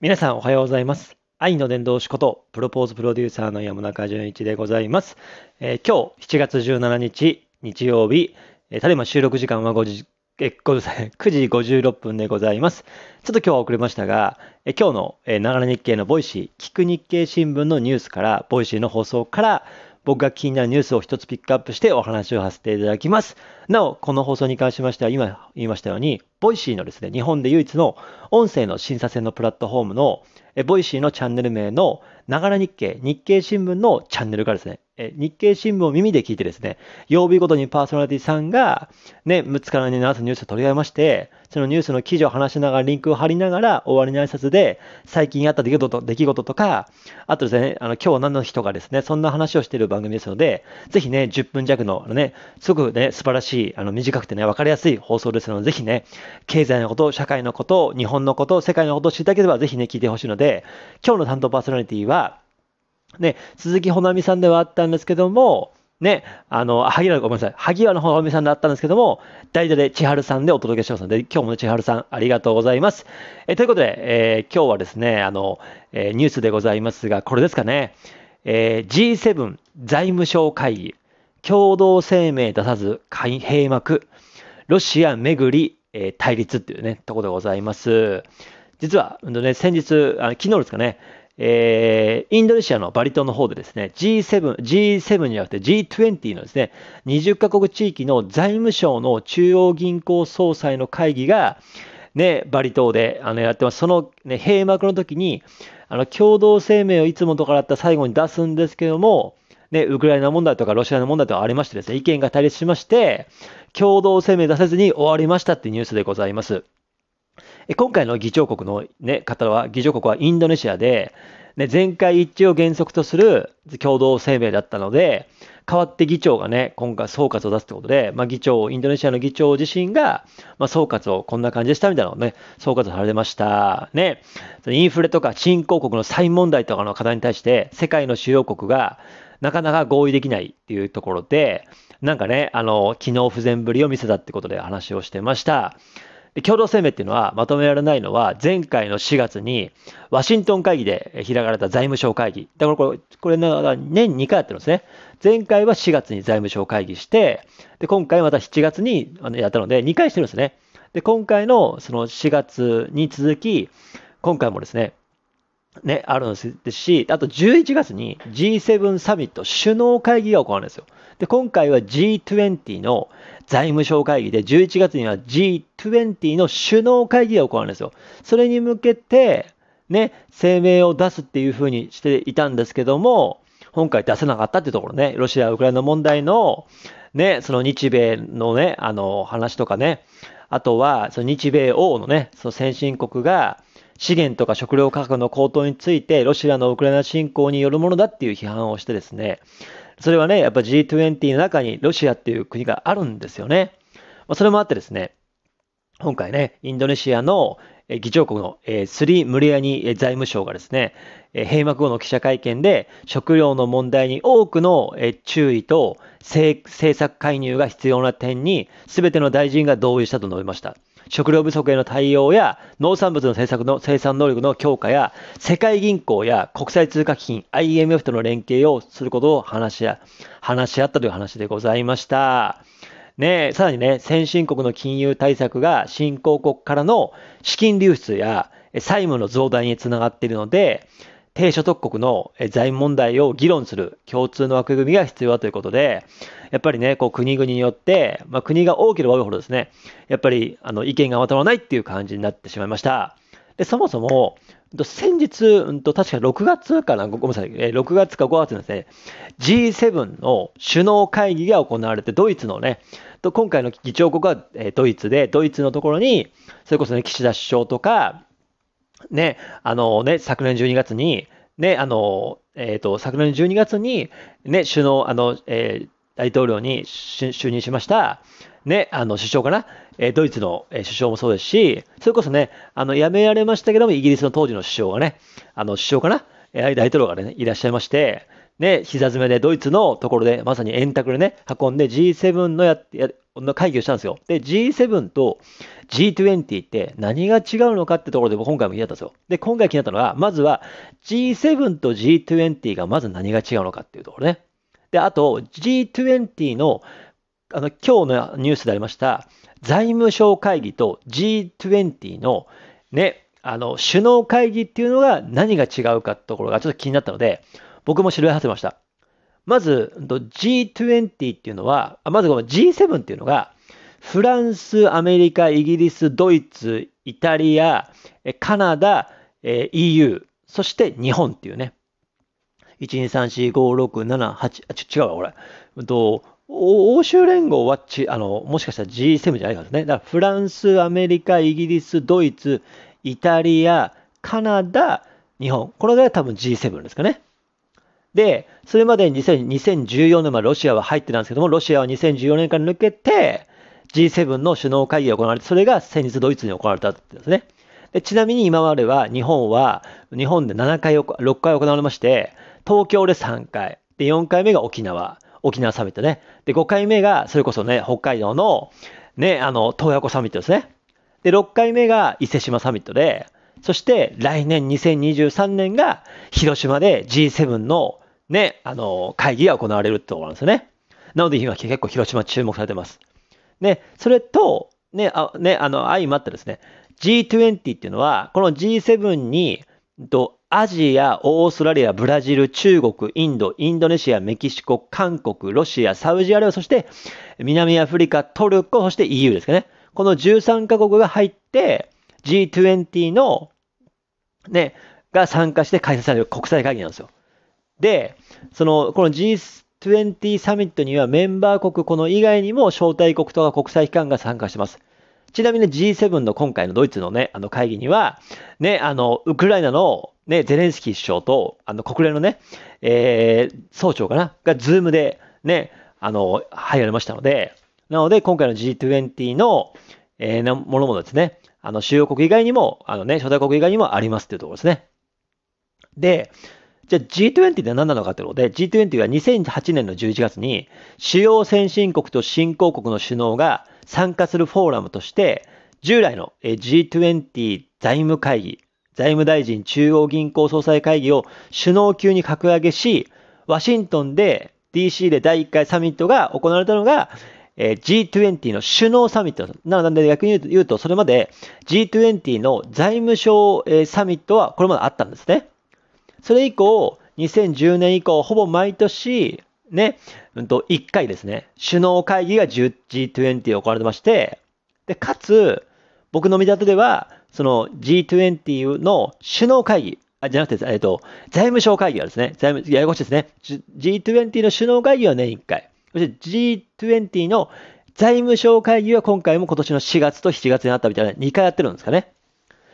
皆さんおはようございます。愛の伝道師こと、プロポーズプロデューサーの山中淳一でございます。えー、今日7月17日日曜日、えー、ただいま収録時間は5時、え9 時56分でございます。ちょっと今日は遅れましたが、え今日の、えながら日経の Voicy、聞く日経新聞のニュースから、 Voicy の放送から、僕が気になるニュースを一つピックアップしてお話をさせていただきます。なお、この放送に関しましては、今言いましたように、 Voicy のですね、日本で唯一の音声の審査制のプラットフォームの、 Voicy のチャンネル名の、ながら日経、日経新聞のチャンネルからですね、え日経新聞を耳で聞いてですね、曜日ごとにパーソナリティさんが、ね、6つからに流すニュースを取り上げまして、そのニュースの記事を話しながら、リンクを貼りながら、終わりの挨拶で、最近あった出来事と出来事とか、あとですね、あの、今日何の日がですね、そんな話をしている番組ですので、ぜひね、10分弱の、あのね、すごくね、素晴らしい、あの、短くてね、わかりやすい放送ですので、ぜひね、経済のこと、社会のこと、日本のこと、世界のことを知りたければ、ぜひね、聞いてほしいので、今日の担当パーソナリティは、ね、鈴木ほなみさんではあったんですけども、ね、あの、萩原、ごめんなさい、萩原のほなみさんであったんですけども、代打で千春さんでお届けしますので、今日も千春さん、ありがとうございます。えということで、えー、今日はですね、あの、えー、ニュースでございますが、これですかね、えー、G7 財務省会議、共同声明出さず閉幕、ロシア巡り、え、対立っていうね、ところでございます。実は、うんね、先日、あ昨日ですかね、えー、インドネシアのバリ島の方でですね、G7、G7 じゃなくて G20 のですね、20カ国地域の財務省の中央銀行総裁の会議が、ね、バリ島であのやってます。その、ね、閉幕の時に、あの共同声明をいつもとからった最後に出すんですけども、ね、ウクライナ問題とかロシアの問題とかありましてですね、意見が対立しまして、共同声明出せずに終わりましたっていうニュースでございます。今回の議長国の、ね、方は、議長国はインドネシアで、ね、全会一致を原則とする共同声明だったので、代わって議長がね、今回総括を出すということで、まあ、議長、インドネシアの議長自身が、まあ、総括をこんな感じでしたみたいなのをね、総括されてました。ね、インフレとか新興国の債問題とかの課題に対して、世界の主要国がなかなか合意できないっていうところで、なんかね、あの、機能不全ぶりを見せたってことで話をしてました。で共同声明っていうのはまとめられないのは前回の4月にワシントン会議で開かれた財務省会議。だからこれ、これ年2回やってるんですね。前回は4月に財務省会議して、で、今回また7月にやったので2回してるんですね。で、今回のその4月に続き、今回もですね、ね、あるんですし、あと11月に G7 サミット首脳会議が行われるんですよ。で、今回は G20 の財務省会議で、11月には G20 の首脳会議が行われるんですよ。それに向けて、ね、声明を出すっていうふうにしていたんですけども、今回出せなかったっていうところね、ロシア、ウクライナ問題の、ね、その日米のね、あの話とかね、あとは、その日米欧のね、その先進国が、資源とか食料価格の高騰について、ロシアのウクライナ侵攻によるものだっていう批判をしてですね、それはね、やっぱ G20 の中にロシアっていう国があるんですよね。まあ、それもあってですね、今回ね、インドネシアの議長国のスリ・ムリアニ財務省がですね、閉幕後の記者会見で食料の問題に多くの注意と政策介入が必要な点に全ての大臣が同意したと述べました。食料不足への対応や農産物の政策の生産能力の強化や世界銀行や国際通貨基金 IMF との連携をすることを話し話し合ったという話でございました。ね、さらにね、先進国の金融対策が新興国からの資金流出や債務の増大につながっているので、低所得国の財務問題を議論する共通の枠組みが必要だということで、やっぱりね、こう国々によって、まあ、国が大きれば多いほどですね、やっぱりあの意見がまとまらないっていう感じになってしまいました。でそもそも、先日、うんと、確か6月かな、ごめんなさい、6月か5月ですね、G7 の首脳会議が行われて、ドイツのね、今回の議長国はドイツで、ドイツのところに、それこそね、岸田首相とか、ね、あのね、昨年12月に、ね、あの、えっ、ー、と、昨年12月に、ね、首脳、あの、えー、大統領に就任しました、ね、あの、首相かな、えー、ドイツの首相もそうですし、それこそね、あの、辞められましたけども、イギリスの当時の首相がね、あの、首相かな、大統領がね、いらっしゃいまして、ね、膝詰めでドイツのところで、まさに円卓でね、運んで G7 のやや会議をしたんですよ。で、G7 と G20 って何が違うのかってところで今回も気になったんですよ。で、今回気になったのは、まずは G7 と G20 がまず何が違うのかっていうところね。で、あと G20 のあの今日のニュースでありました財務省会議と G20 のね、あの首脳会議っていうのが何が違うかってところがちょっと気になったので、僕も調べ始めました。まず、G20 っていうのは、まずこの G7 っていうのが、フランス、アメリカ、イギリス、ドイツ、イタリア、カナダ、EU、そして日本っていうね。1、2、3、4、5、6、7、8、あ、違うわ、これ。と欧州連合はちあの、もしかしたら G7 じゃないからね。だからフランス、アメリカ、イギリス、ドイツ、イタリア、カナダ、日本。これが多分 G7 ですかね。で、それまでに2014年までロシアは入ってたんですけども、ロシアは2014年から抜けて、G7 の首脳会議が行われて、それが先日ドイツに行われたってですね。でちなみに今までは日本は、日本で7回、6回行われまして、東京で3回、で4回目が沖縄、沖縄サミットね。で、5回目が、それこそね、北海道の、ね、あの、洞爺湖サミットですね。で、6回目が伊勢志摩サミットで、そして来年2023年が広島で G7 のね、あの、会議が行われるってところなんですよね。なので今結構広島注目されてます。ね、それと、ね、あね、あの、相まってですね、G20 っていうのは、この G7 に、とアジア、オーストラリア、ブラジル、中国、インド、インドネシア、メキシコ、韓国、ロシア、サウジアラビア、そして南アフリカ、トルコ、そして EU ですかね。この13カ国が入って G20 のね、が参加して開催される国際会議なんですよ。で、その、この G20 サミットにはメンバー国この以外にも招待国とか国際機関が参加してます。ちなみに G7 の今回のドイツのね、あの会議には、ね、あの、ウクライナのね、ゼレンスキー首相と、あの、国連のね、えー、総長かな、が Zoom でね、あの、入られましたので、なので、今回の G20 の、えー、なものもですね、あの、主要国以外にも、あのね、招待国以外にもありますっていうところですね。で、じゃあ G20 って何なのかということで、G20 は2008年の11月に、主要先進国と新興国の首脳が参加するフォーラムとして、従来の G20 財務会議、財務大臣中央銀行総裁会議を首脳級に格上げし、ワシントンで DC で第1回サミットが行われたのが、えー G20 の首脳サミットなので逆に言うと、それまで G20 の財務省サミットはこれまであったんですね。それ以降、2010年以降、ほぼ毎年、ね、うんと、1回ですね、首脳会議が G20 行われてまして、で、かつ、僕の見立てでは、その G20 の首脳会議、あ、じゃなくて、えっと、財務省会議はですね、財務、ややこしいですね。G20 の首脳会議は年1回。そして G20 の財務省会議は今回も今年の4月と7月になったみたいな2回やってるんですかね。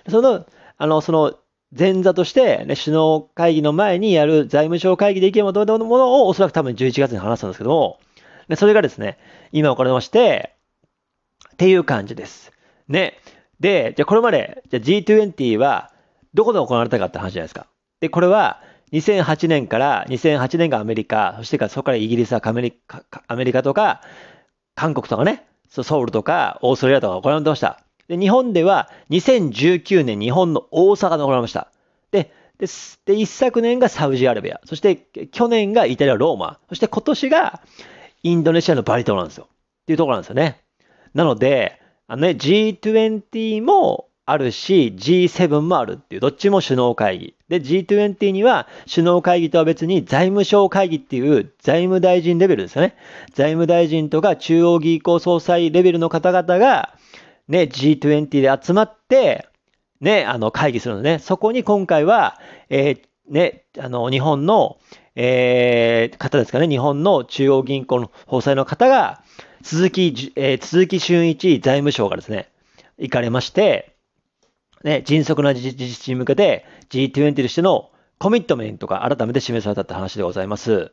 その、あの、その前座として、ね、首脳会議の前にやる財務省会議で意見を求めたものをおそらく多分11月に話したんですけども、でそれがですね、今行われまして、っていう感じです。ね。で、じゃあこれまで、じゃあ G20 はどこで行われたかって話じゃないですか。で、これは2008年から、2008年がアメリカ、そしてそこからイギリスはアメリカアメリカとか、韓国とかね、ソウルとかオーストラリアとか行われてました。で、日本では2019年日本の大阪で行われました。で、で、で一昨年がサウジアラビア、そして去年がイタリア・ローマ、そして今年がインドネシアのバリ島なんですよ。っていうところなんですよね。なので、あのね、G20 もあるし、G7 もあるっていう、どっちも首脳会議。で、G20 には首脳会議とは別に財務省会議っていう財務大臣レベルですよね。財務大臣とか中央銀行総裁レベルの方々が、ね、G20 で集まって、ね、あの、会議するのね。そこに今回は、えー、ね、あの、日本の、えー、方ですかね、日本の中央銀行の総裁の方が、鈴木、えー、鈴木俊一財務省がですね、行かれまして、ね、迅速な実施に向けて G20 としてのコミットメントが改めて示されたって話でございます。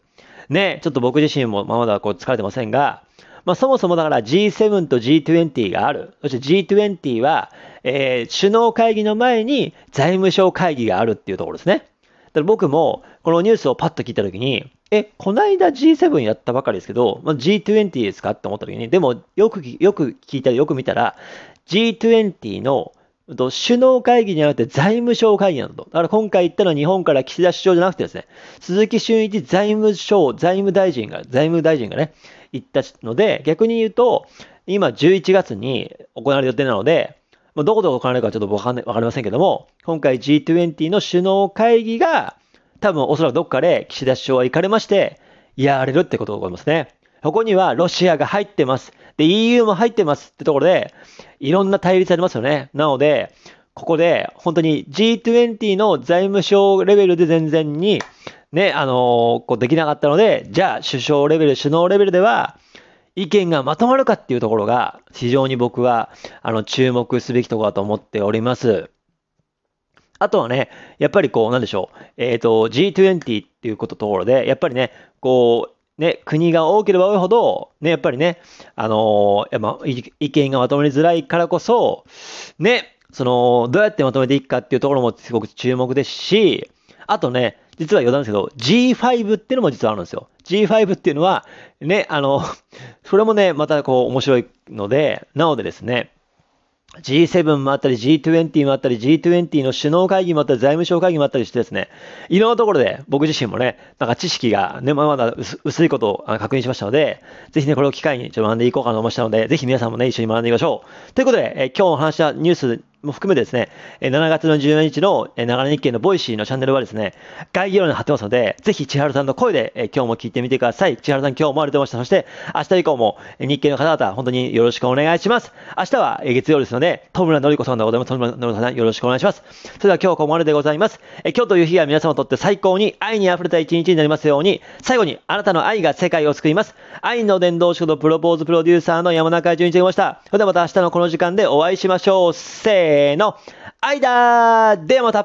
ね、ちょっと僕自身もまだこう疲れてませんが、まあ、そもそもだから G7 と G20 がある。そして G20 は、えー、首脳会議の前に財務省会議があるっていうところですね。だから僕もこのニュースをパッと聞いたときに、え、こないだ G7 やったばかりですけど、まあ、G20 ですかって思った時に、でもよく、よく聞いたりよく見たら、G20 の首脳会議じゃなくて財務省会議なんだと。だから今回言ったのは日本から岸田首相じゃなくてですね、鈴木俊一財務省、財務大臣が、財務大臣がね、言ったので、逆に言うと、今11月に行われる予定なので、どこで行われるかちょっとわかかりませんけども、今回 G20 の首脳会議が、多分おそらくどっかで岸田首相は行かれまして、やられるってことが起こりますね。ここにはロシアが入ってます。で、EU も入ってますってところで、いろんな対立ありますよね。なので、ここで本当に G20 の財務省レベルで全然に、ね、あのー、こうできなかったので、じゃあ首相レベル、首脳レベルでは、意見がまとまるかっていうところが、非常に僕は、あの、注目すべきところだと思っております。あとはね、やっぱりこう、なんでしょう、えっ、ー、と、G20 っていうことところで、やっぱりね、こう、ね、国が多ければ多いほど、ね、やっぱりね、あのー、やま意見がまとまりづらいからこそ、ね、その、どうやってまとめていくかっていうところもすごく注目ですし、あとね、実は余談ですけど、G5 っていうのも実はあるんですよ。G5 っていうのは、ね、あの、それもね、またこう面白いので、なのでですね、G7 もあったり、G20 もあったり、G20 の首脳会議もあったり、財務省会議もあったりしてですね、いろんなところで僕自身もね、なんか知識がね、まだ薄いことを確認しましたので、ぜひね、これを機会にちょっと学んでいこうかなと思いましたので、ぜひ皆さんもね、一緒に学んでいきましょう。ということで、え今日お話したニュースも含めてですね、7月の17日のながら日経の Voicy のチャンネルはですね、概要欄に貼ってますので、ぜひ千春さんの声で今日も聞いてみてください。千春さん今日もありがとうございました。そして明日以降も日経の方々、本当によろしくお願いします。明日は月曜ですので、戸村のり子さんでございます。戸村のり子さんよろしくお願いします。それでは今日ここまででございます。今日という日が皆様にとって最高に愛に溢れた一日になりますように、最後にあなたの愛が世界を救います。愛の伝道師とプロポーズプロデューサーの山中淳一でございました。それではまた明日のこの時間でお会いしましょう。せーせーの。間ではまた